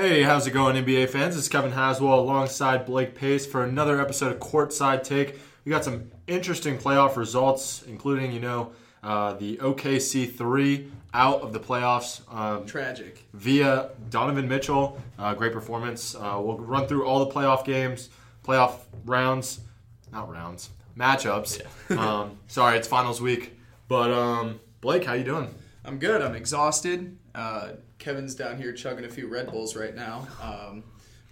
Hey, how's it going, NBA fans? It's Kevin Haswell alongside Blake Pace for another episode of Courtside Take. We got some interesting playoff results, including, you know, uh, the OKC 3 out of the playoffs um, Tragic. via Donovan Mitchell. Uh, great performance. Uh, we'll run through all the playoff games, playoff rounds, not rounds, matchups. um, sorry, it's finals week. But um, Blake, how you doing? I'm good. I'm exhausted. Kevin's down here chugging a few Red Bulls right now. Um,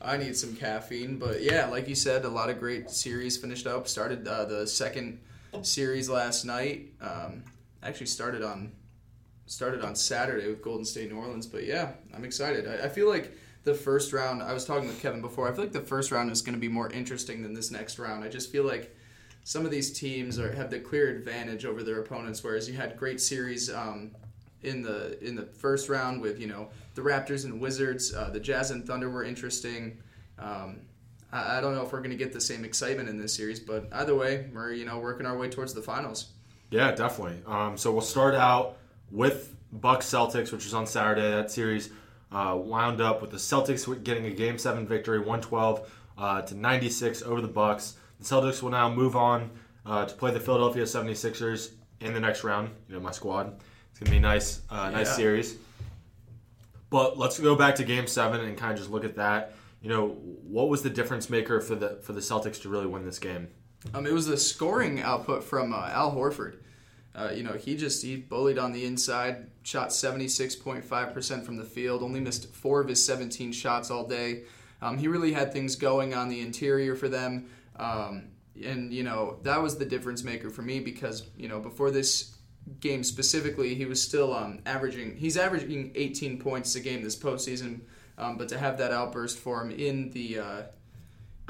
I need some caffeine, but yeah, like you said, a lot of great series finished up. Started uh, the second series last night. Um, actually started on started on Saturday with Golden State New Orleans, but yeah, I'm excited. I, I feel like the first round. I was talking with Kevin before. I feel like the first round is going to be more interesting than this next round. I just feel like some of these teams are, have the clear advantage over their opponents, whereas you had great series um, in the in the first round with you know the Raptors and Wizards, uh, the Jazz and Thunder were interesting. Um, I, I don't know if we're going to get the same excitement in this series, but either way, we're you know working our way towards the finals. Yeah, definitely. Um, so we'll start out with Bucks Celtics, which was on Saturday. That series uh, wound up with the Celtics getting a Game Seven victory, one twelve uh, to ninety six over the Bucks. The Celtics will now move on uh, to play the Philadelphia 76ers in the next round. You know, my squad. It's gonna be a nice, uh, nice Yeah. series. But let's go back to Game Seven and kind of just look at that. You know, what was the difference maker for the for the Celtics to really win this game? Um, it was the scoring output from uh, Al Horford. Uh, you know, he just he bullied on the inside, shot 76.5% from the field, only missed four of his 17 shots all day. Um, he really had things going on the interior for them. Um, and, you know, that was the difference maker for me because, you know, before this game specifically, he was still um, averaging, he's averaging 18 points a game this postseason. Um, but to have that outburst for him in the uh,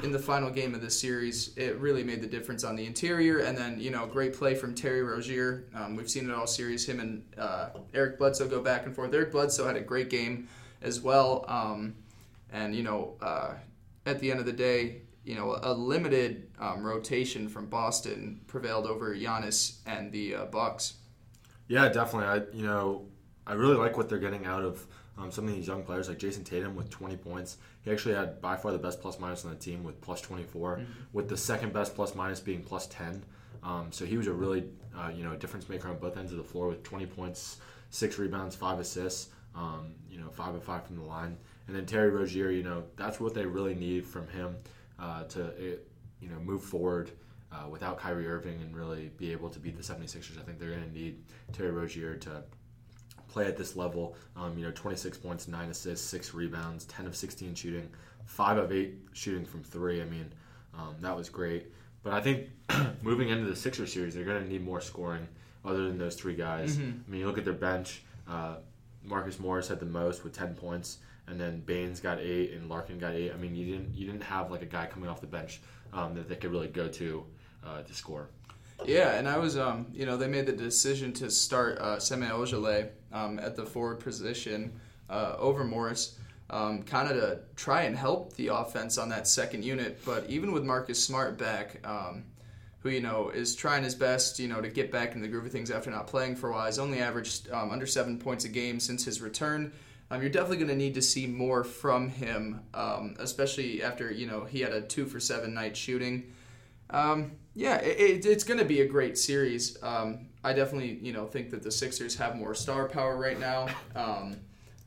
in the final game of the series, it really made the difference on the interior. And then, you know, great play from Terry Rozier. Um, we've seen it all series. Him and uh, Eric Bledsoe go back and forth. Eric Bledsoe had a great game as well. Um, and, you know, uh, at the end of the day, you know, a limited um, rotation from Boston prevailed over Giannis and the uh, Bucks. Yeah, definitely. I you know I really like what they're getting out of um, some of these young players, like Jayson Tatum with 20 points. He actually had by far the best plus minus on the team with plus 24, with the second best plus minus being plus 10. Um, so he was a really uh, you know difference maker on both ends of the floor with 20 points, six rebounds, five assists. Um, you know, five of five from the line. And then Terry Rozier, you know, that's what they really need from him uh, to uh, you know move forward uh, without Kyrie Irving and really be able to beat the 76ers. I think they're going to need Terry Rozier to play at this level. Um, you know, 26 points, 9 assists, 6 rebounds, 10 of 16 shooting, 5 of 8 shooting from 3. I mean, um, that was great. But I think moving into the Sixer series, they're going to need more scoring other than those three guys. I mean, you look at their bench. Uh, Marcus Morris had the most with 10 points, and then Baynes got eight, and Larkin got eight. I mean, you didn't you didn't have like a guy coming off the bench um, that they could really go to uh, to score. Yeah, and I was, um, you know, they made the decision to start uh, Semi Ojeleye um, at the forward position uh, over Morris, um, kind of to try and help the offense on that second unit. But even with Marcus Smart back, um, who you know is trying his best, you know, to get back in the groove of things after not playing for a while, he's only averaged um, under seven points a game since his return. Um, you're definitely going to need to see more from him, um, especially after you know he had a two for seven night shooting. Um, yeah, it, it, it's going to be a great series. Um, I definitely, you know, think that the Sixers have more star power right now. Um,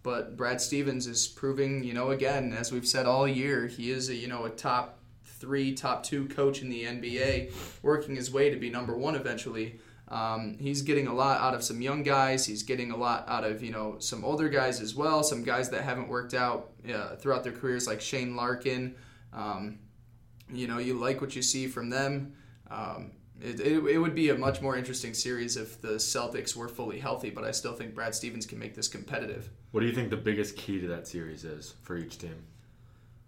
but Brad Stevens is proving, you know, again, as we've said all year, he is a, you know, a top three, top two coach in the NBA, working his way to be number one eventually. Um, he's getting a lot out of some young guys. He's getting a lot out of you know some older guys as well. Some guys that haven't worked out uh, throughout their careers, like Shane Larkin. Um, you know, you like what you see from them. Um, it, it, it would be a much more interesting series if the Celtics were fully healthy, but I still think Brad Stevens can make this competitive. What do you think the biggest key to that series is for each team?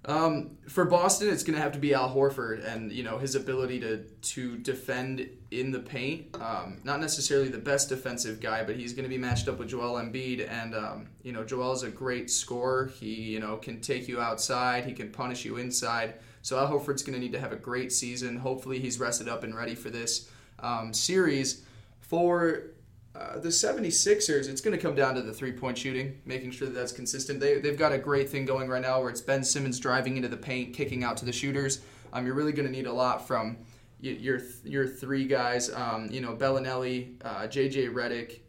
Um, for Boston, it's going to have to be Al Horford and you know his ability to to defend in the paint. Um, not necessarily the best defensive guy, but he's going to be matched up with Joel Embiid, and um, you know Joel is a great scorer. He you know can take you outside, he can punish you inside. So Al Horford's going to need to have a great season. Hopefully, he's rested up and ready for this um, series. For uh, the 76ers, it's going to come down to the three point shooting, making sure that that's consistent. They, they've got a great thing going right now where it's Ben Simmons driving into the paint, kicking out to the shooters. Um, you're really going to need a lot from your your three guys, um, you know, Belinelli, uh, JJ Redick,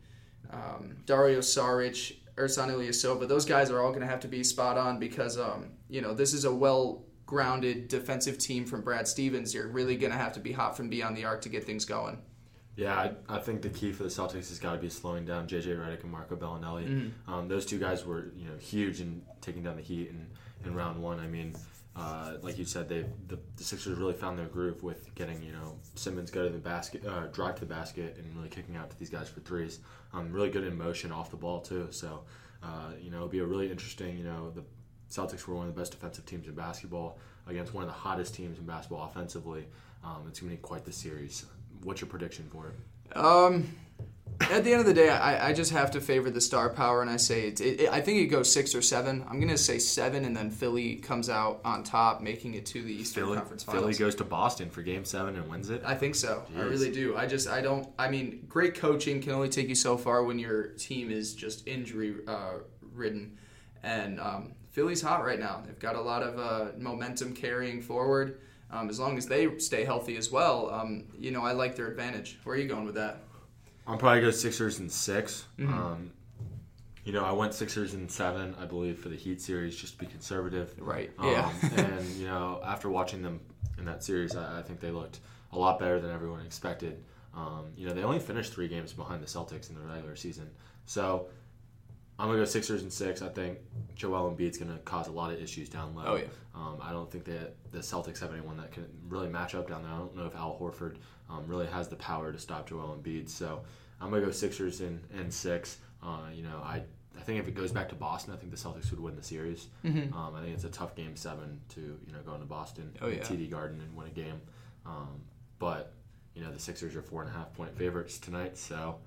um, Dario Saric, Ersan Ilyasova. Those guys are all going to have to be spot on because, um, you know, this is a well grounded defensive team from Brad Stevens. You're really going to have to be hot from beyond the arc to get things going. Yeah, I, I, think the key for the Celtics has got to be slowing down JJ Redick and Marco Belinelli. Mm-hmm. Um, those two guys were you know huge in taking down the Heat in, in round one. I mean, uh, like you said, they the, the, Sixers really found their groove with getting you know Simmons go to the basket, uh, drive to the basket, and really kicking out to these guys for threes. Um, really good in motion off the ball too. So uh, you know it'll be a really interesting. You know the Celtics were one of the best defensive teams in basketball against one of the hottest teams in basketball offensively. Um, it's going to be quite the series. What's your prediction for it? Um, at the end of the day, I, I just have to favor the star power, and I say it, it, I think it goes six or seven. I'm gonna say seven, and then Philly comes out on top, making it to the Eastern Philly, Conference Finals. Philly goes to Boston for Game Seven and wins it. I think so. Jeez. I really do. I just I don't. I mean, great coaching can only take you so far when your team is just injury uh, ridden, and um, Philly's hot right now. They've got a lot of uh, momentum carrying forward. Um, as long as they stay healthy as well, um, you know, I like their advantage. Where are you going with that? I'm probably go Sixers and 6 mm-hmm. um, you know, I went Sixers and seven, I believe, for the Heat series, just to be conservative. Right. Um, yeah. and you know, after watching them in that series, I, I, think they looked a lot better than everyone expected. Um, you know, they only finished three games behind the Celtics in the regular season, so I'm gonna go Sixers and six. I think Joel Embiid's gonna cause a lot of issues down low. Oh yeah. Um, I don't think that the Celtics have anyone that can really match up down there. I don't know if Al Horford um, really has the power to stop Joel Embiid. So I'm gonna go Sixers in and six. Uh, you know, I I think if it goes back to Boston, I think the Celtics would win the series. Mm-hmm. Um, I think it's a tough game seven to you know go into Boston, oh, yeah. TD Garden, and win a game. Um, but you know the Sixers are four and a half point favorites tonight, so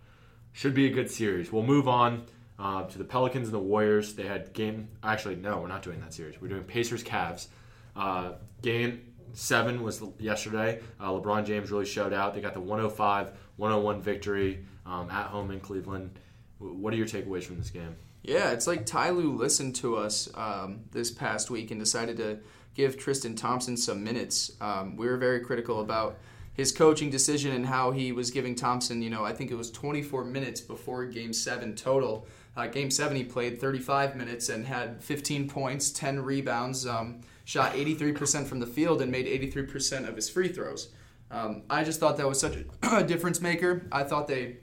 should be a good series. We'll move on uh, to the Pelicans and the Warriors. They had game. Actually, no, we're not doing that series. We're doing Pacers Cavs. Uh, game seven was yesterday. Uh, LeBron James really showed out. They got the 105 101 victory um, at home in Cleveland. What are your takeaways from this game? Yeah, it's like Ty Lue listened to us um, this past week and decided to give Tristan Thompson some minutes. Um, we were very critical about his coaching decision and how he was giving Thompson, you know, I think it was 24 minutes before game seven total. Uh, game seven, he played 35 minutes and had 15 points, 10 rebounds, um, shot 83% from the field, and made 83% of his free throws. Um, I just thought that was such a difference maker. I thought they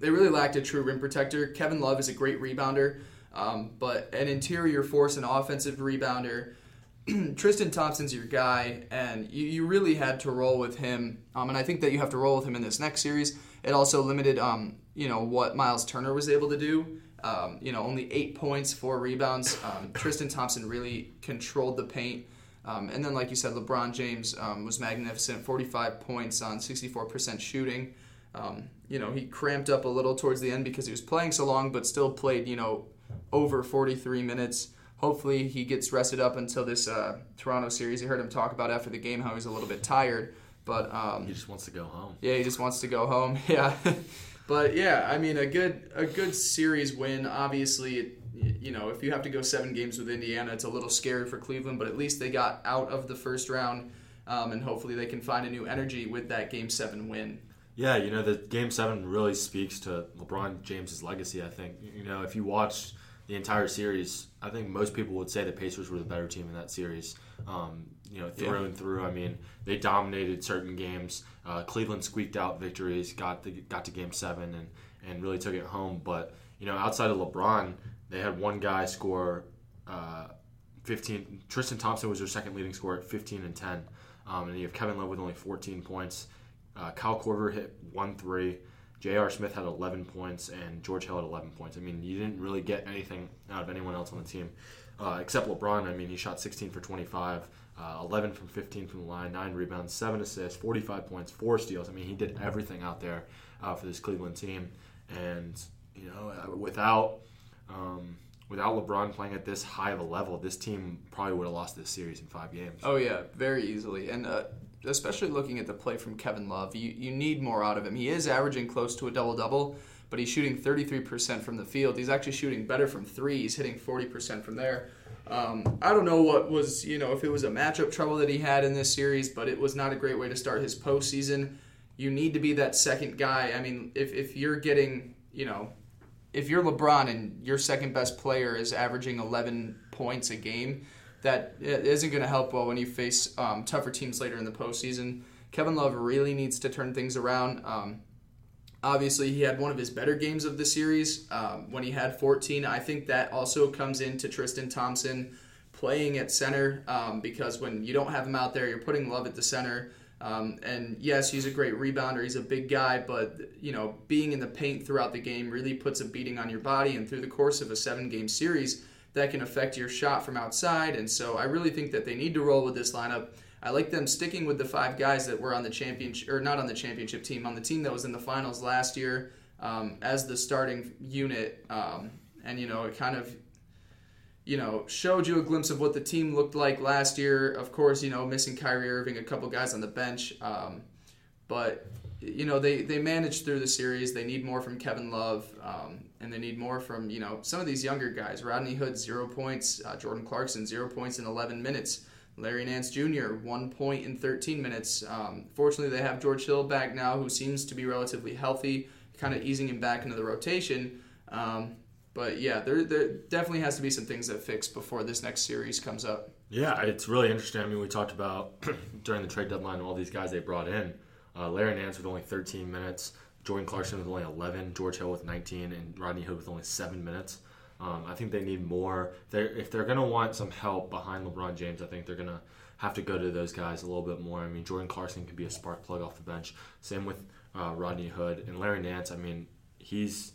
they really lacked a true rim protector. Kevin Love is a great rebounder, um, but an interior force, an offensive rebounder. Tristan Thompson's your guy, and you, you really had to roll with him. Um, and I think that you have to roll with him in this next series. It also limited, um, you know, what Miles Turner was able to do. Um, you know, only eight points, four rebounds. Um, Tristan Thompson really controlled the paint. Um, and then, like you said, LeBron James um, was magnificent 45 points on 64% shooting. Um, you know, he cramped up a little towards the end because he was playing so long, but still played, you know, over 43 minutes. Hopefully, he gets rested up until this uh, Toronto series. You heard him talk about after the game how he's a little bit tired. But um, he just wants to go home. Yeah, he just wants to go home. Yeah. But yeah, I mean a good a good series win. Obviously, you know if you have to go seven games with Indiana, it's a little scary for Cleveland. But at least they got out of the first round, um, and hopefully they can find a new energy with that Game Seven win. Yeah, you know the Game Seven really speaks to LeBron James's legacy. I think you know if you watch the entire series, I think most people would say the Pacers were the better team in that series. Um, you know, through yeah. and through. I mean, they dominated certain games. Uh, Cleveland squeaked out victories, got the, got to Game Seven, and and really took it home. But you know, outside of LeBron, they had one guy score uh, 15. Tristan Thompson was their second leading scorer at 15 and 10, um, and you have Kevin Love with only 14 points. Uh, Kyle Korver hit one three. J.R. Smith had 11 points, and George Hill had 11 points. I mean, you didn't really get anything out of anyone else on the team uh, except LeBron. I mean, he shot 16 for 25 uh, 11 from 15 from the line, 9 rebounds, 7 assists, 45 points, 4 steals. I mean, he did everything out there uh, for this Cleveland team. And, you know, uh, without. Um, without LeBron playing at this high of a level, this team probably would have lost this series in five games. Oh yeah, very easily, and uh, especially looking at the play from Kevin Love, you you need more out of him. He is averaging close to a double double, but he's shooting 33% from the field. He's actually shooting better from three. He's hitting 40% from there. Um, I don't know what was, you know, if it was a matchup trouble that he had in this series, but it was not a great way to start his postseason. You need to be that second guy. I mean, if, if you're getting, you know, if you're LeBron and your second best player is averaging 11 points a game, that isn't going to help well when you face um, tougher teams later in the postseason. Kevin Love really needs to turn things around. Um, obviously, he had one of his better games of the series um, when he had 14. I think that also comes into Tristan Thompson playing at center um, because when you don't have him out there, you're putting Love at the center. Um, and yes, he's a great rebounder. He's a big guy, but you know, being in the paint throughout the game really puts a beating on your body. And through the course of a seven-game series, that can affect your shot from outside. And so, I really think that they need to roll with this lineup. I like them sticking with the five guys that were on the championship, or not on the championship team, on the team that was in the finals last year um, as the starting unit. Um, and you know, it kind of you know, showed you a glimpse of what the team looked like last year. Of course, you know, missing Kyrie Irving, a couple guys on the bench. Um, but, you know, they, they managed through the series. They need more from Kevin Love, um, and they need more from, you know, some of these younger guys. Rodney Hood, zero points. Uh, Jordan Clarkson, zero points in 11 minutes. Larry Nance Jr., one point in 13 minutes. Um, fortunately, they have George Hill back now, who seems to be relatively healthy, kind of easing him back into the rotation. Um, but yeah, there there definitely has to be some things that fix before this next series comes up. Yeah, it's really interesting. I mean, we talked about during the trade deadline all these guys they brought in. Uh, Larry Nance with only 13 minutes, Jordan Clarkson with only 11, George Hill with 19, and Rodney Hood with only seven minutes. Um, I think they need more. They're, if they're going to want some help behind LeBron James, I think they're going to have to go to those guys a little bit more. I mean, Jordan Clarkson can be a spark plug off the bench. Same with uh, Rodney Hood and Larry Nance. I mean, he's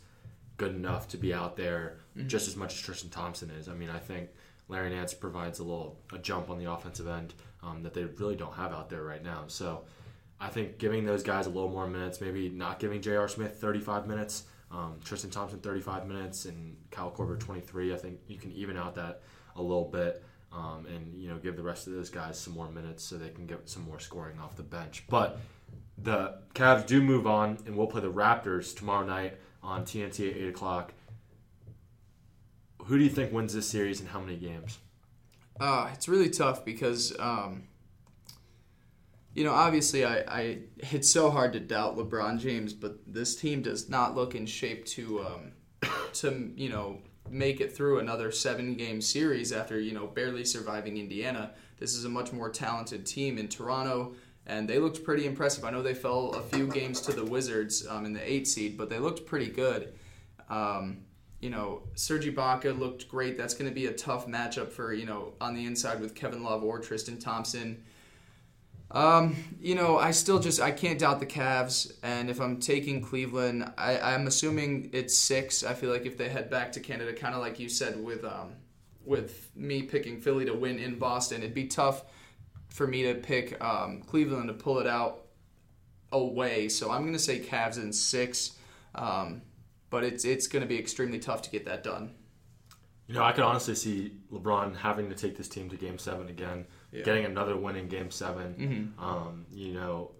good enough to be out there mm-hmm. just as much as Tristan Thompson is. I mean, I think Larry Nance provides a little a jump on the offensive end um, that they really don't have out there right now. So I think giving those guys a little more minutes, maybe not giving J.R. Smith 35 minutes, um, Tristan Thompson 35 minutes, and Kyle Korver 23. I think you can even out that a little bit. Um, and you know give the rest of those guys some more minutes so they can get some more scoring off the bench. But the Cavs do move on, and we'll play the Raptors tomorrow night on TNT at 8 o'clock. Who do you think wins this series and how many games? Uh, it's really tough because, um, you know, obviously I, I so hard to doubt LeBron James, but this team does not look in shape to um, to you know make it through another seven game series after you know barely surviving Indiana. This is a much more talented team in Toronto and they looked pretty impressive. I know they fell a few games to the Wizards um, in the eight seed, but they looked pretty good. Um, you know, Serge Ibaka looked great. That's going to be a tough matchup for you know on the inside with Kevin Love or Tristan Thompson. Um, you know, I still just I can't doubt the Cavs, and if I'm taking Cleveland, I, I'm assuming it's six. I feel like if they head back to Canada, kind of like you said with um, with me picking Philly to win in Boston, it'd be tough for me to pick um, Cleveland to pull it out away. So I'm to say Cavs in six, um, but it's it's to be extremely tough to get that done. You know, I could honestly see LeBron having to take this team to Game Seven again, yeah. getting another win in Game 7 mm-hmm. um, you know,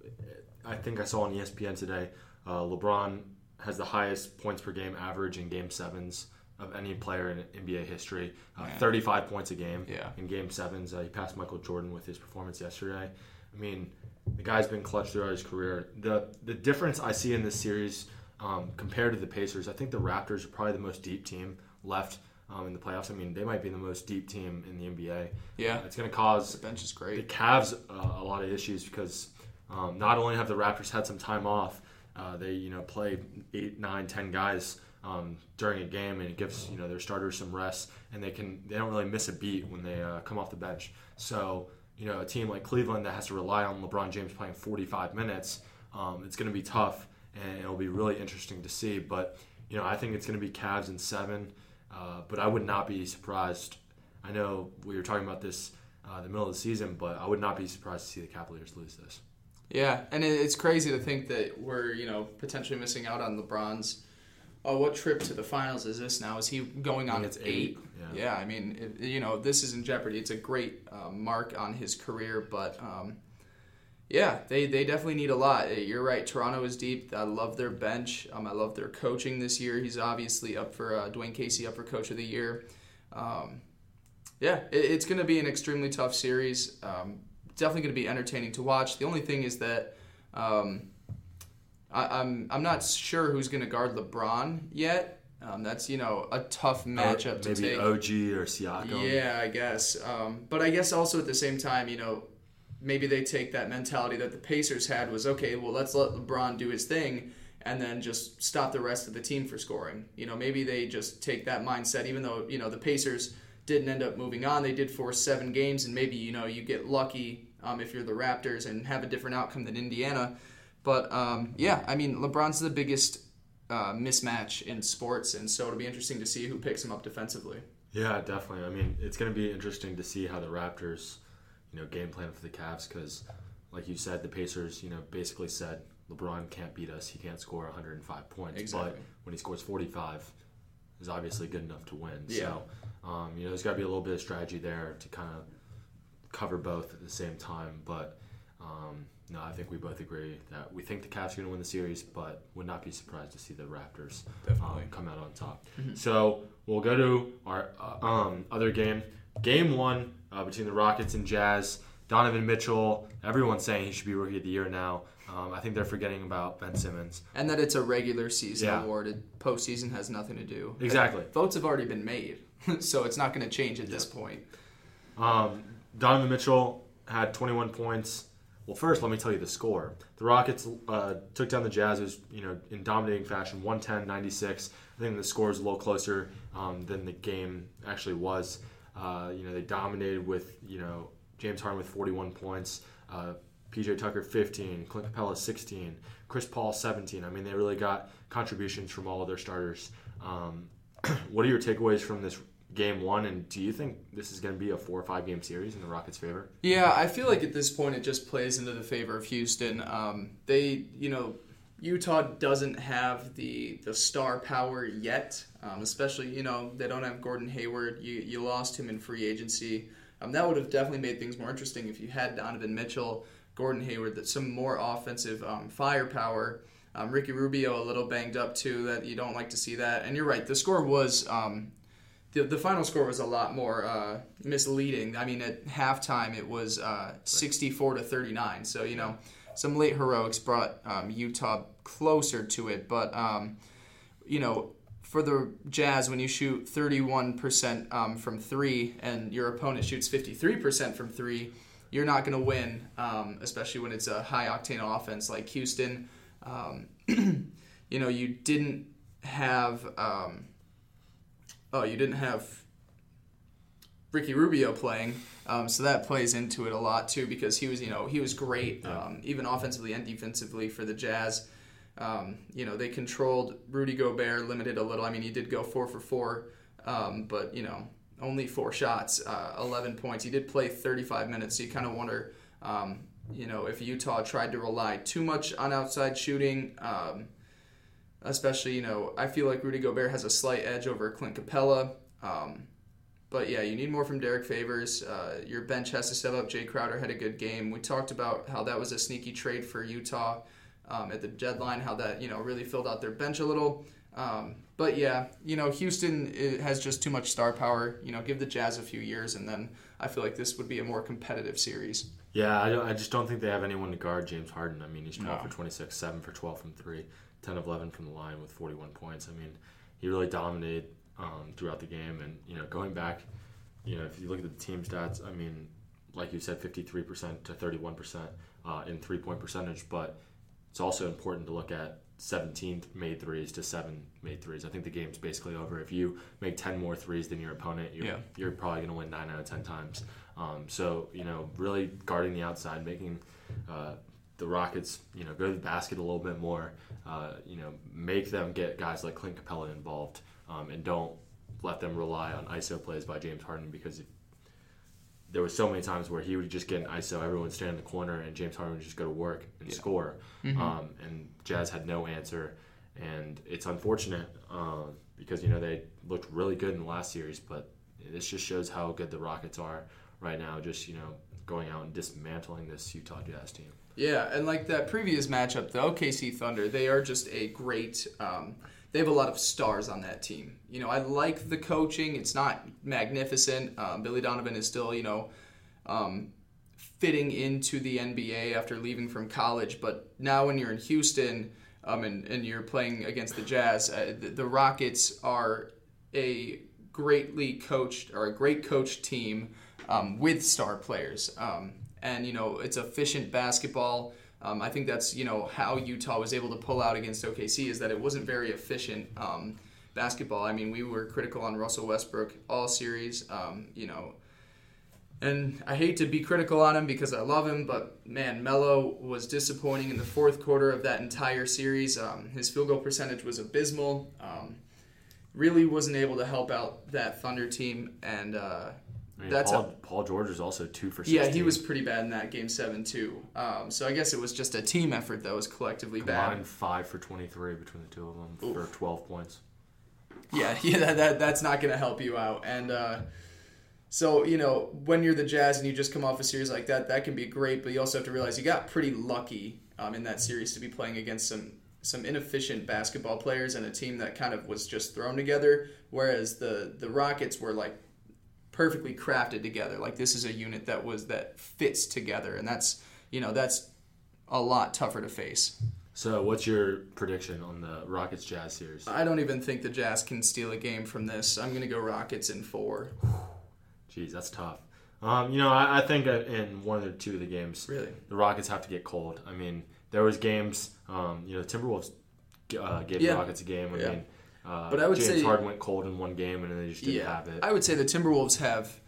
I think I saw on ESPN today, uh, LeBron has the highest points per game average in Game Sevens of any player in NBA history. Uh, 35 points a game yeah. in Game Sevens. Uh, he passed Michael Jordan with his performance yesterday. I mean, the guy's been clutch throughout his career. The the difference I see in this series um, compared to the Pacers, I think the Raptors are probably the most deep team left um, in the playoffs. I mean, they might be the most deep team in the NBA. Yeah, it's going to cause the bench is great. The Cavs uh, a lot of issues because um, not only have the Raptors had some time off, uh, they you know play eight, nine, ten guys um, during a game, and it gives you know their starters some rest, and they can they don't really miss a beat when they uh, come off the bench. So you know a team like Cleveland that has to rely on LeBron James playing 45 minutes, um, it's going to be tough, and it'll be really interesting to see. But you know I think it's going to be Cavs in seven, uh, but I would not be surprised. I know we were talking about this uh, the middle of the season, but I would not be surprised to see the Cavaliers lose this. Yeah, and it's crazy to think that we're you know potentially missing out on LeBron's oh, what trip to the finals is this now? Is he going on its eight? eight? Yeah. yeah. I mean, it, you know, this is in jeopardy. It's a great uh, mark on his career, but um, Yeah, they, they definitely need a lot. Uh, You're right. Toronto is deep. I love their bench. Um, I love their coaching this year. He's obviously up for uh, Dwane Casey up for Coach of the Year. Um, yeah, it, it's going to be an extremely tough series. Um, definitely going to be entertaining to watch. The only thing is that um, I, I'm I'm not sure who's going to guard LeBron yet. Um, that's you know a tough matchup to Maybe take. OG or Siakam. Yeah, I guess. Um, but I guess also at the same time, you know, maybe they take that mentality that the Pacers had was okay, well, let's let LeBron do his thing and then just stop the rest of the team for scoring. You know, maybe they just take that mindset, even though, you know, the Pacers didn't end up moving on. They did force seven games, and maybe, you know, you get lucky um, if you're the Raptors and have a different outcome than Indiana. But um, yeah, I mean, LeBron's the biggest uh, mismatch in sports, and so it'll be interesting to see who picks him up defensively. Yeah, definitely. I mean, it's going to be interesting to see how the Raptors, you know, game plan for the Cavs because, like you said, the Pacers, you know, basically said LeBron can't beat us. He can't score 105 points. Exactly. But when he scores 45, is obviously good enough to win. Yeah. So, um, you know, there's got to be a little bit of strategy there to kind of cover both at the same time. But um, no, I think we both agree that we think the Cavs are going to win the series, but would not be surprised to see the Raptors um, Definitely. come out on top. So we'll go to our uh, um, other game. Game one uh, between the Rockets and Jazz. Donovan Mitchell. Everyone's saying he should be Rookie of the Year now. Um, I think they're forgetting about Ben Simmons. And that it's a regular season Yeah. awarded. Postseason has nothing to do. Exactly. Votes have already been made, so it's not going to change at this point. Um, Donovan Mitchell had 21 points. Well, first, let me tell you the score. The Rockets uh, took down the Jazz was, you know, in dominating fashion, 110-96. I think the score is a little closer um, than the game actually was. Uh, you know, they dominated with, you know, James Harden with 41 points, uh, PJ Tucker 15, Clint Capela 16, Chris Paul 17. I mean, they really got contributions from all of their starters. Um, what are your takeaways from this game one? And do you think this is going to be a four or five game series in the Rockets' favor? Yeah, I feel like at this point it just plays into the favor of Houston. Um, they, you know, Utah doesn't have the the star power yet, um, especially you know they don't have Gordon Hayward. You you lost him in free agency. Um, that would have definitely made things more interesting if you had Donovan Mitchell, Gordon Hayward, that some more offensive um, firepower. Um, Ricky Rubio a little banged up too. That you don't like to see that. And you're right. The score was um, the, the final score was a lot more uh, misleading. I mean, at halftime it was uh, 64 to 39. So you know, some late heroics brought um, Utah closer to it. But um, you know, for the Jazz, when you shoot 31% um, from three and your opponent shoots 53% from three, you're not going to win, um, especially when it's a high octane offense like Houston. Um, you know, you didn't have. Um, oh, you didn't have Ricky Rubio playing, um, so that plays into it a lot too because he was, you know, he was great, um, even offensively and defensively for the Jazz. Um, you know, they controlled Rudy Gobert, limited a little. I mean, he did go four for four, um, but you know, only four shots, uh, 11 points. He did play 35 minutes, so you kind of wonder, um, you know, if Utah tried to rely too much on outside shooting. Um, especially, you know, I feel like Rudy Gobert has a slight edge over Clint Capela. Um, but yeah, you need more from Derrick Favors. Uh, your bench has to step up. Jae Crowder had a good game. We talked about how that was a sneaky trade for Utah um, at the deadline, how that you know really filled out their bench a little. Um, but yeah, you know, Houston has just too much star power. You know, give the Jazz a few years, and then I feel like this would be a more competitive series. Yeah, I, I just don't think they have anyone to guard James Harden. I mean, he's 12 No. for 26, 7 for 12 from 3, 10 of 11 from the line with 41 points. I mean, he really dominated um, throughout the game. And, you know, going back, you know, if you look at the team stats, I mean, like you said, 53% to 31% uh, in three point percentage. But it's also important to look at 17 made threes to 7 made threes. I think the game's basically over. If you make 10 more threes than your opponent, you're, Yeah. you're probably going to win 9 out of 10 times. Um, so, you know, really guarding the outside, making uh, the Rockets, you know, go to the basket a little bit more, uh, you know, make them get guys like Clint Capela involved um, and don't let them rely on ISO plays by James Harden because if, there was so many times where he would just get an ISO, everyone would stand in the corner, and James Harden would just go to work and score. Um, and Jazz had no answer, and it's unfortunate uh, because you know they looked really good in the last series, but this just shows how good the Rockets are right now, just you know going out and dismantling this Utah Jazz team. Yeah, and like that previous matchup, the OKC Thunder, they are just a great. Um, they have a lot of stars on that team. You know, I like the coaching. It's not magnificent. Um, Billy Donovan is still, you know, um, fitting into the NBA after leaving from college. But now when you're in Houston um, and, and you're playing against the Jazz, uh, the, the Rockets are a greatly coached or a great coached team um, with star players. Um, and, you know, it's efficient basketball. Um, I think that's you know how Utah was able to pull out against OKC is that it wasn't very efficient um, basketball. I mean, we were critical on Russell Westbrook all series. Um, you know, and I hate to be critical on him because I love him, but man, Melo was disappointing in the fourth quarter of that entire series. Um, his field goal percentage was abysmal. Um, really wasn't able to help out that Thunder team, and uh, I mean, That's Paul, a- Paul George is also two for 16. yeah, he was pretty bad in that game seven too. Um, so I guess it was just a team effort that was collectively bad. five for 23 between the two of them for 12 points. Yeah, yeah, that, that that's not going to help you out. And uh, so you know, when you're the Jazz and you just come off a series like that, that can be great. But you also have to realize you got pretty lucky um, in that series to be playing against some some inefficient basketball players and a team that kind of was just thrown together. Whereas the the Rockets were like perfectly crafted together. Like this is a unit that was that fits together, and that's you know that's a lot tougher to face. So, what's your prediction on the Rockets Jazz series? I don't even think the Jazz can steal a game from this. I'm going to go Rockets in four. Jeez, that's tough. Um, you know, I, I think in one the two of the games, Really? the Rockets have to get cold. I mean, there was games. Um, you know, the Timberwolves uh, gave Yeah. the Rockets a game. I Yeah. mean, uh, But I would say James say- Harden went cold in one game, and they just didn't yeah, have it. I would say the Timberwolves have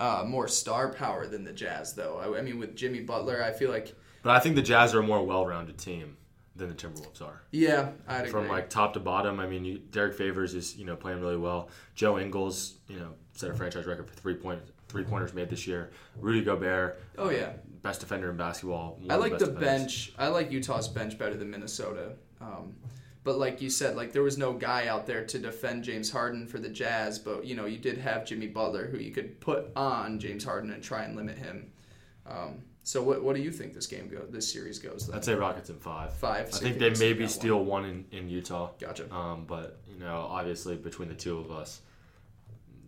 uh, more star power than the Jazz, though. I, I mean, with Jimmy Butler, I feel like but I think the Jazz are a more well-rounded team than the Timberwolves are. yeah, I'd agree. From like top to bottom, I mean, you, Derrick Favors is you know playing really well. Joe Ingles, you know, set a franchise record for three point three pointers made this year. Rudy Gobert, oh yeah, best defender in basketball. I like the bench. I like Utah's bench better than Minnesota. Um, but like you said, like there was no guy out there to defend James Harden for the Jazz. But you know, you did have Jimmy Butler, who you could put on James Harden and try and limit him. Um, so what what do you think this game go this series goes? Then? I'd say Rockets in five. Five. I think they maybe steal one in, in Utah. Gotcha. Um, but you know, obviously between the two of us,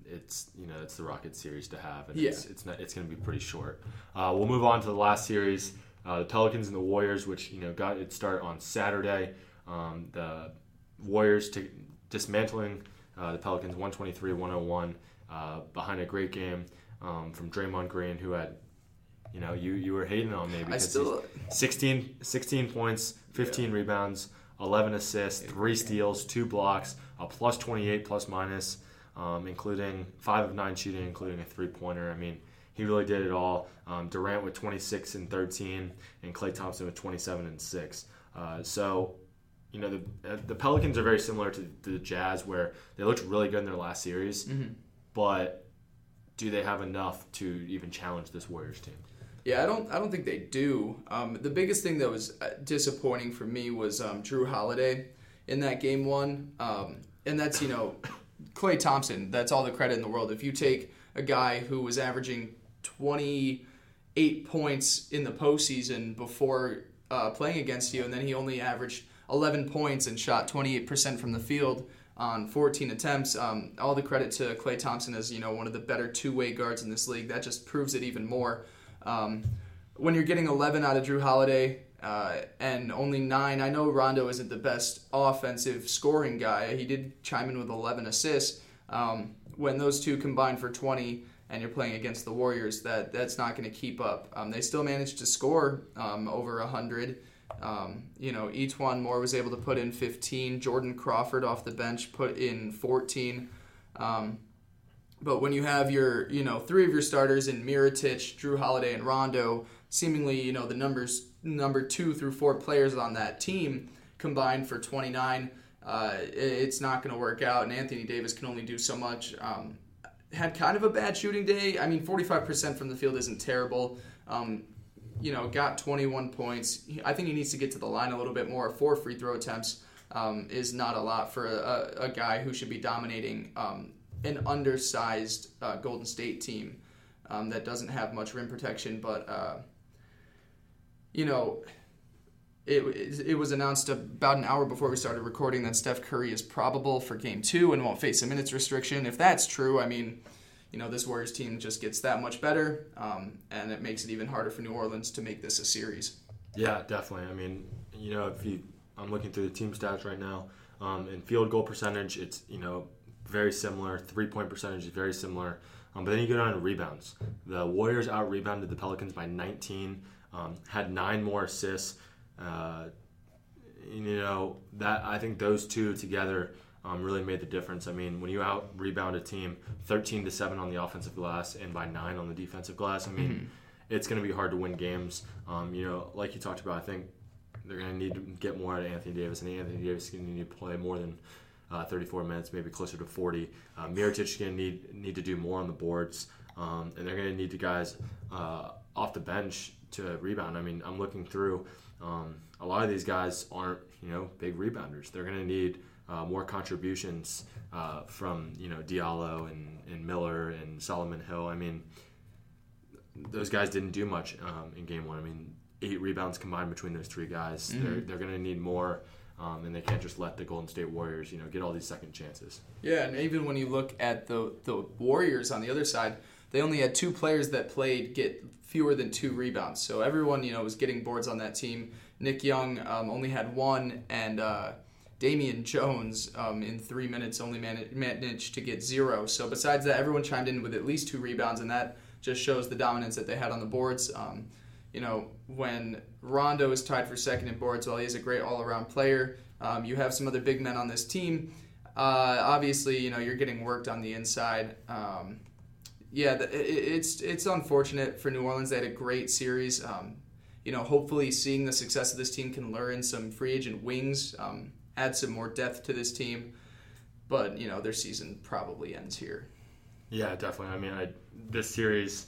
it's you know it's the Rockets series to have, and it's it's not, it's going to be pretty short. Uh, we'll move on to the last series, uh, the Pelicans and the Warriors, which you know got its start on Saturday. Um, the Warriors to dismantling uh, the Pelicans 123-101 uh, behind a great game um, from Draymond Green, who had you know you you were hating on me because still 16, 16 points, 15 rebounds, 11 assists, three steals, two blocks, a plus 28 plus minus, um, including five of nine shooting, including a three pointer. I mean, he really did it all. Um, Durant with 26 and 13, and Klay Thompson with 27 and six. Uh, so, you know, the uh, the Pelicans are very similar to, the Jazz, where they looked really good in their last series, but do they have enough to even challenge this Warriors team? Yeah, I don't. I don't think they do. Um, the biggest thing that was uh, disappointing for me was um, Jrue Holiday in that game one, um, and that's you know, Klay Thompson. That's all the credit in the world. If you take a guy who was averaging twenty eight points in the postseason before uh, playing against you, and then he only averaged eleven points and shot twenty eight percent from the field on 14 attempts. Um, all the credit to Klay Thompson as you know one of the better two-way guards in this league. That just proves it even more. Um, when you're getting 11 out of Jrue Holiday uh, and only nine, I know Rondo isn't the best offensive scoring guy. He did chime in with 11 assists. Um, when those two combine for 20 and you're playing against the Warriors, that that's not going to keep up. Um, they still managed to score um, over 100. Um, you know, E'Twaun Moore was able to put in 15. Jordan Crawford off the bench put in 14. Um, but when you have your, you know, three of your starters in Mirotic, Jrue Holiday, and Rondo, seemingly, you know, the numbers number two through four players on that team combined for 29, uh, it's not going to work out. And Anthony Davis can only do so much. Um, had kind of a bad shooting day. I mean, 45% from the field isn't terrible. Um, you know, got 21 points. I think he needs to get to the line a little bit more. Four free throw attempts um, is not a lot for a, a guy who should be dominating um, an undersized uh, Golden State team. um, that doesn't have much rim protection, but uh, you know. It, it was announced about an hour before we started recording that Steph Curry is probable for game two and won't face a minutes restriction. If that's true, I mean, you know, this Warriors team just gets that much better, um, and it makes it even harder for New Orleans to make this a series. Yeah, definitely. I mean, you know, if you, I'm looking through the team stats right now. Um, in field goal percentage, it's you know very similar. Three point percentage is very similar. Um, but then you go down to rebounds. The Warriors out rebounded the Pelicans by 19. Um, had nine more assists. Uh, you know that I think those two together um, really made the difference. I mean, when you out rebound a team 13 to seven on the offensive glass and by nine on the defensive glass, I mean, mm-hmm. it's going to be hard to win games. Um, you know, like you talked about, I think they're going to need to get more out of Anthony Davis, and Anthony Davis is going to need to play more than uh, 34 minutes, maybe closer to 40. Uh, Mirotic is going to need need to do more on the boards, um, and they're going to need the guys uh, off the bench to rebound. I mean, I'm looking through. Um, a lot of these guys aren't, you know, big rebounders. They're going to need uh, more contributions uh, from you know Diallo and, and Miller and Solomon Hill. I mean, those guys didn't do much um, in game one. I mean, eight rebounds combined between those three guys. Mm-hmm. They're they're going to need more. Um, and they can't just let the Golden State Warriors, you know, get all these second chances. Yeah, and even when you look at the the Warriors on the other side, they only had two players that played get fewer than two rebounds. So everyone, you know, was getting boards on that team. Nick Young um, only had one, and uh, Damian Jones um, in three minutes only managed to get zero. So besides that, everyone chimed in with at least two rebounds, and that just shows the dominance that they had on the boards. Um, you know, when Rondo is tied for second in boards, while he is a great all-around player, um, you have some other big men on this team. Uh, obviously, you know you're getting worked on the inside. Um, yeah, the, it, it's it's unfortunate for New Orleans. They had a great series. Um, you know, hopefully, seeing the success of this team can lure in some free agent wings. Add some more depth to this team. But you know their season probably ends here. Yeah, definitely. I mean, I, this series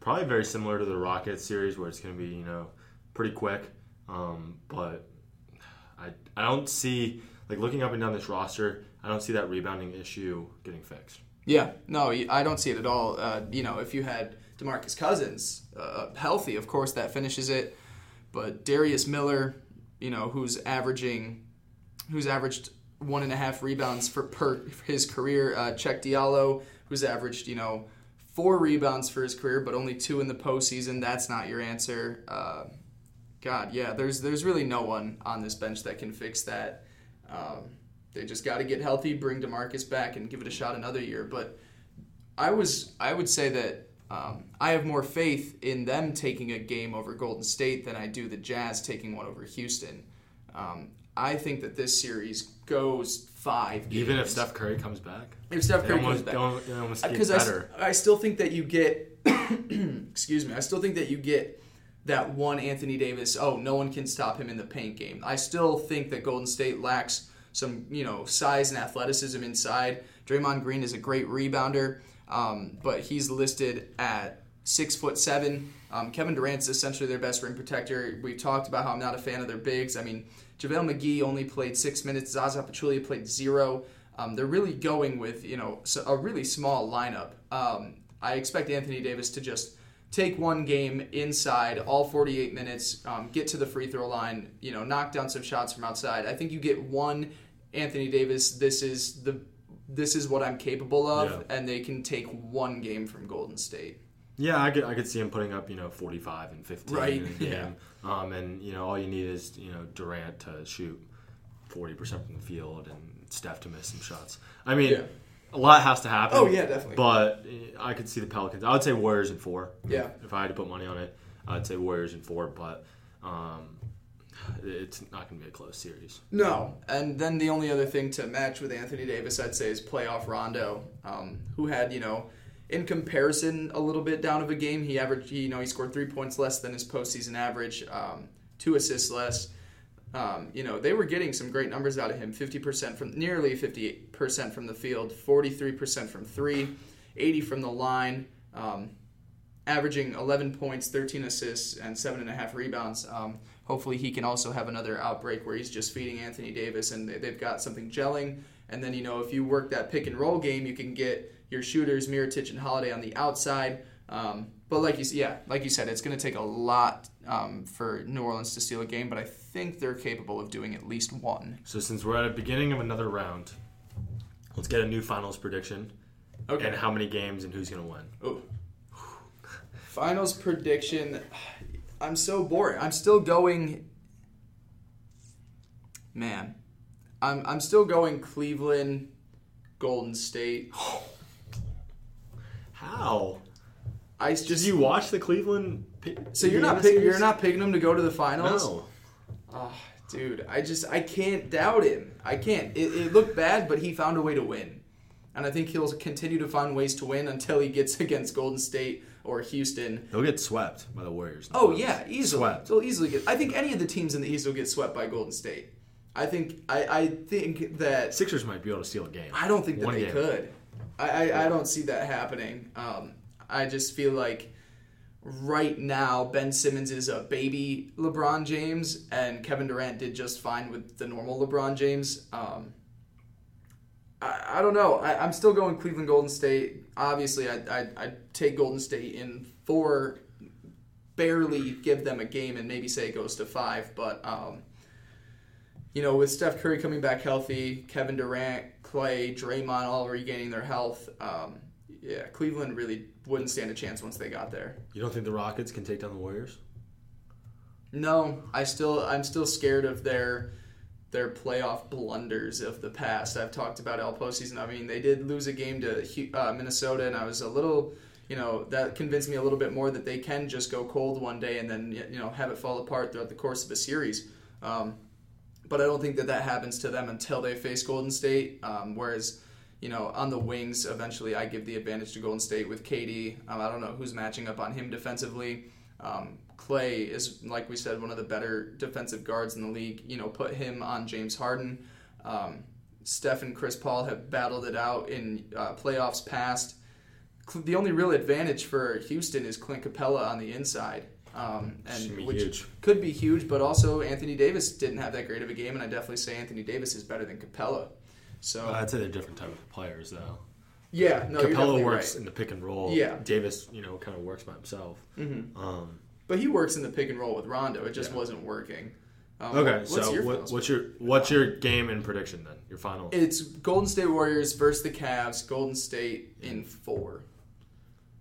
probably very similar to the Rockets series, where it's going to be you know pretty quick. Um, but I I don't see like looking up and down this roster, I don't see that rebounding issue getting fixed. Yeah, no, I don't see it at all. Uh, you know, if you had Demarcus Cousins uh, healthy, of course that finishes it. But Darius Miller, you know, who's averaging who's averaged one and a half rebounds for per his career. Uh, Diallo, who's averaged you know four rebounds for his career, but only two in the postseason. That's not your answer. Uh, God, yeah, there's there's really no one on this bench that can fix that. Um, they just got to get healthy, bring Demarcus back, and give it a shot another year. But I was I would say that um, I have more faith in them taking a game over Golden State than I do the Jazz taking one over Houston. Um, I think that this series goes five. Games. Even if Steph Curry comes back. If Steph Curry almost, comes back, because I, I still think that you get. excuse me. I still think that you get that one Anthony Davis. Oh, no one can stop him in the paint game. I still think that Golden State lacks some, you know, size and athleticism inside. Draymond Green is a great rebounder, um, but he's listed at six foot seven. Um, Kevin Durant's essentially their best rim protector. We've talked about how I'm not a fan of their bigs. I mean, JaVale McGee only played six minutes. Zaza Pachulia played zero. Um, they're really going with you know a really small lineup. Um, I expect Anthony Davis to just take one game inside all 48 minutes, um, get to the free throw line, you know, knock down some shots from outside. I think you get one Anthony Davis. This is the this is what I'm capable of, yeah. and they can take one game from Golden State. Yeah, I could I could see him putting up you know 45 and 15 right. in a game. Yeah. Um, and you know all you need is you know Durant to shoot 40 percent from the field and Steph to miss some shots. I mean. Yeah. A lot has to happen. Oh yeah, definitely. But I could see the Pelicans. I would say Warriors in four. Yeah. If I had to put money on it, I'd say Warriors in four. But um, it's not going to be a close series. No, and then the only other thing to match with Anthony Davis, I'd say, is playoff Rondo, um, who had you know in comparison a little bit down of a game. He averaged, you know, he scored three points less than his postseason average, um, two assists less. Um, you know, they were getting some great numbers out of him 50% from nearly 50% from the field, 43% from three, 80 from the line, um, averaging 11 points, 13 assists, and seven and a half rebounds. Um, hopefully, he can also have another outbreak where he's just feeding Anthony Davis and they've got something gelling. And then, you know, if you work that pick and roll game, you can get your shooters, Mirotic and Holiday on the outside. Um, but like you, yeah, like you said, it's going to take a lot um, for New Orleans to steal a game. But I think they're capable of doing at least one. So since we're at the beginning of another round, let's get a new finals prediction Okay. and how many games and who's going to win. Ooh. Finals prediction. I'm so bored. I'm still going. Man, I'm I'm still going Cleveland, Golden State. How? I Did you watch the Cleveland? so you're not pick, you're not picking them to go to the finals. No. Ah, dude, I just I can't doubt him. I can't. It, it looked bad, but he found a way to win, and I think he'll continue to find ways to win until he gets against Golden State or Houston. They'll get swept by the Warriors. Oh yeah, easily. Swept. They'll easily get. I think any of the teams in the East will get swept by Golden State. I think. I, I think that. Sixers might be able to steal a game. I don't think that One they game. could. I, I, I don't see that happening. Um, I just feel like right now Ben Simmons is a baby LeBron James, and Kevin Durant did just fine with the normal LeBron James. Um, I, I don't know. I, I'm still going Cleveland Golden State. Obviously, I I I take Golden State in four, barely give them a game, and maybe say it goes to five. But um, you know, with Steph Curry coming back healthy, Kevin Durant, Klay, Draymond all regaining their health, um, yeah, Cleveland really wouldn't stand a chance once they got there. You don't think the Rockets can take down the Warriors? No, I still I'm still scared of their their playoff blunders of the past. I've talked about all postseason. I mean, they did lose a game to uh, Minnesota, and I was a little, you know, that convinced me a little bit more that they can just go cold one day and then you know have it fall apart throughout the course of a series. Um, but I don't think that that happens to them until they face Golden State. Um, whereas, you know, on the wings, eventually I give the advantage to Golden State with KD. Um, I don't know who's matching up on him defensively. Um, Klay is, like we said, one of the better defensive guards in the league. You know, put him on James Harden. Um, Steph and Chris Paul have battled it out in uh, playoffs past. The only real advantage for Houston is Clint Capela on the inside. Um, and which huge. could be huge, but also Anthony Davis didn't have that great of a game, and I definitely say Anthony Davis is better than Capela. So Uh, I'd say they're different type of players, though. yeah, no, Capela works right. in the pick and roll. Yeah. Davis, you know, kind of works by himself. Mhm. Um, But he works in the pick and roll with Rondo. It just Yeah. wasn't working. Um, okay, what's so your what, what's your what's your game and prediction then? Your final. It's Golden State Warriors versus the Cavs. Golden State in four.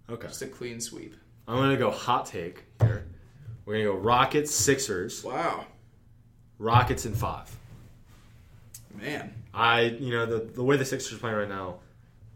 Okay, Just a clean sweep. I'm gonna go hot take here. We're gonna go Rockets, Sixers, Wow, Rockets in five. man. I, you know, the the way the Sixers are playing right now,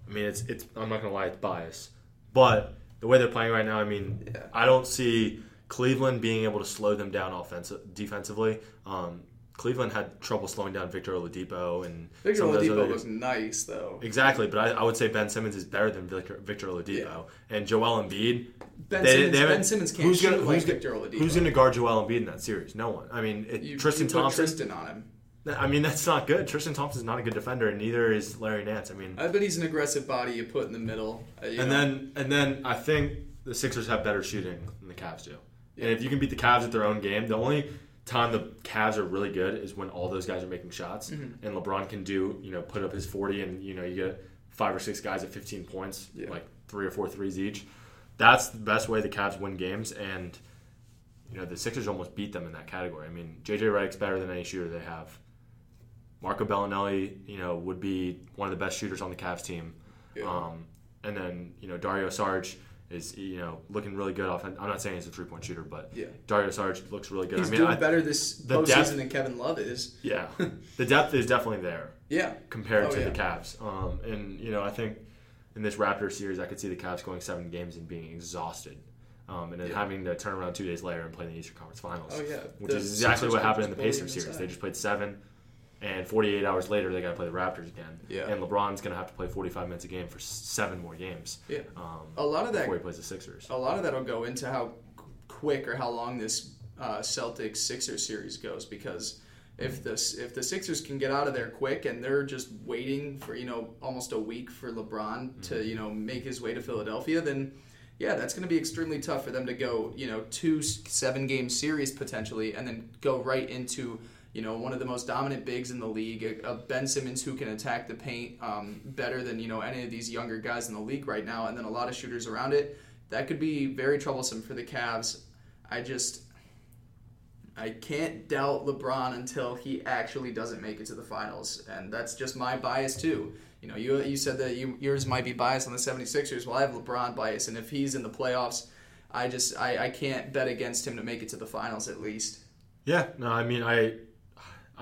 I mean, it's it's. I'm not gonna lie, it's biased, but the way they're playing right now, I mean, Yeah. I don't see Cleveland being able to slow them down offensive defensively. Um, Cleveland had trouble slowing down Victor Oladipo and Victor Oladipo other looks nice though. Exactly, but I, I would say Ben Simmons is better than Victor, Victor Oladipo and Joel Embiid. Ben they- Simmons, they ben Simmons can't who's gonna- like who's gonna- Victor Oladipo. Who's going to guard Joel Embiid in that series? No one. I mean, it, You- Tristan you Thompson. Tristan on him. I mean, that's not good. Tristan Thompson's not a good defender, and neither is Larry Nance. I mean, I bet he's an aggressive body you put in the middle. uh, and know. then and then I think the Sixers have better shooting than the Cavs do. And if you can beat the Cavs at their own game, the only time the Cavs are really good is when all those guys are making shots, Mm-hmm. and LeBron can do you know put up his forty, and you know you get five or six guys at fifteen points, Yeah. like three or four threes each. That's the best way the Cavs win games, and you know the Sixers almost beat them in that category. I mean, JJ Redick's better than any shooter they have. Marco Belinelli, you know, would be one of the best shooters on the Cavs team. Yeah. Um, and then you know Dario Saric is you know looking really good off. I'm not saying he's a three point shooter, but Yeah. Dario Saric looks really good. he's I mean, doing I, better this the postseason depth- than Kevin Love is. yeah, the depth is definitely there Yeah, compared Oh, to yeah. the Cavs. Um, and you know I think in this Raptor series, I could see the Cavs going seven games and being exhausted. Um, and then Yeah. having to turn around two days later and play in the Eastern Conference Finals, Oh, yeah. which The is exactly what happened in the Pacers series. They just played seven, and 48 hours later they got to play the Raptors again. Yeah. And LeBron's going to have to play 45 minutes a game for seven more games. yeah. Um, A lot of that before he plays the Sixers. a lot of that'll go into how quick or how long this uh, Celtics Sixers series goes because if the if the Sixers can get out of there quick and they're just waiting for you know almost a week for LeBron to you know make his way to Philadelphia, then yeah, that's going to be extremely tough for them to go you know two seven game series potentially and then go right into. You know, one of the most dominant bigs in the league, a, a Ben Simmons who can attack the paint um, better than you know any of these younger guys in the league right now, and then a lot of shooters around it that could be very troublesome for the Cavs. I just I can't doubt LeBron until he actually doesn't make it to the finals, and that's just my bias too. You know, you you said that you, yours might be biased on the 76ers. Well, I have LeBron bias, and if he's in the playoffs, I just I, I can't bet against him to make it to the finals at least. Yeah, no, I mean I,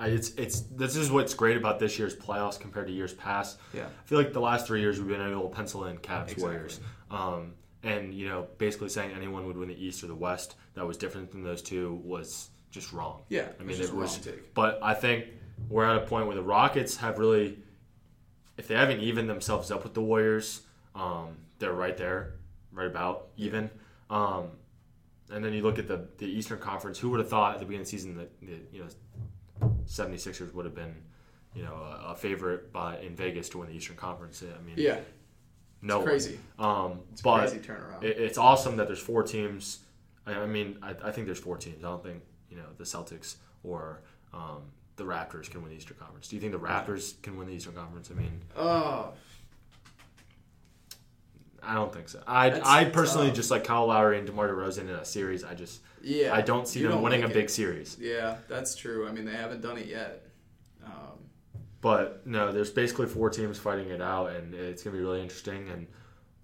I it's it's this is what's great about this year's playoffs compared to years past. Yeah. I feel like the last three years we've been able to pencil in Cavs Exactly. Warriors, um, and you know basically saying anyone would win the East or the West that was different than those two was just wrong. Yeah, I mean it was. take. But I think we're at a point where the Rockets have really, if they haven't evened themselves up with the Warriors, um, they're right there, right about even. Um, and then you look at the, the Eastern Conference. Who would have thought at the beginning of the season that the you know 76ers would have been you know a, a favorite by in Vegas to win the Eastern Conference? I mean, Yeah, no one. crazy. Um, It's but crazy turnaround. it, it's awesome that there's four teams. I, I mean, I, I think there's four teams. I don't think you know the Celtics or um, the Raptors can win the Eastern Conference. Do you think the Raptors can win the Eastern Conference? I mean, oh, I don't think so. I That's I personally tough. just like Kyle Lowry and DeMar DeRozan in a series. I just yeah. I don't see You them don't winning like a big it. series. Yeah, that's true. I mean, they haven't done it yet. Um, But no, there's basically four teams fighting it out, and it's gonna be really interesting. And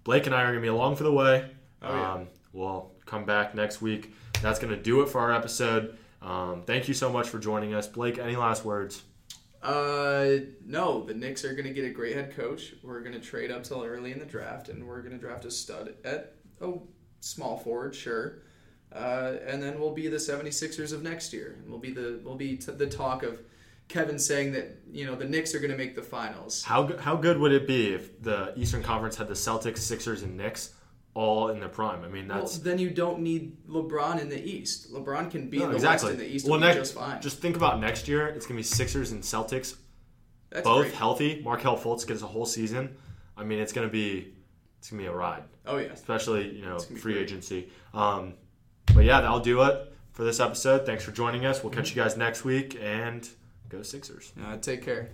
Blake and I are gonna be along for the way. Oh, yeah. um, we'll come back next week. That's gonna do it for our episode. Um, thank you so much for joining us, Blake. Any last words? Uh, no, the Knicks are going to get a great head coach. We're going to trade up till early in the draft, and we're going to draft a stud at a small forward, sure. Uh, and then we'll be the 76ers of next year. We'll be the we'll be t- the talk of Kevin saying that you know the Knicks are going to make the finals. How how good would it be if the Eastern Conference had the Celtics, Sixers, and Knicks all in their prime? I mean, Well, that's then you don't need LeBron in the East. LeBron can be No, in the exactly. West and the East well, next, just fine. just think about next year. It's gonna be Sixers and Celtics, That's both great. healthy. Markelle Fultz gets a whole season. I mean, it's gonna be it's gonna be a ride. Oh yeah. especially you know It's gonna be free great. agency. Um, but yeah, that'll do it for this episode. Thanks for joining us. We'll catch you guys next week and go Sixers. Uh, take care.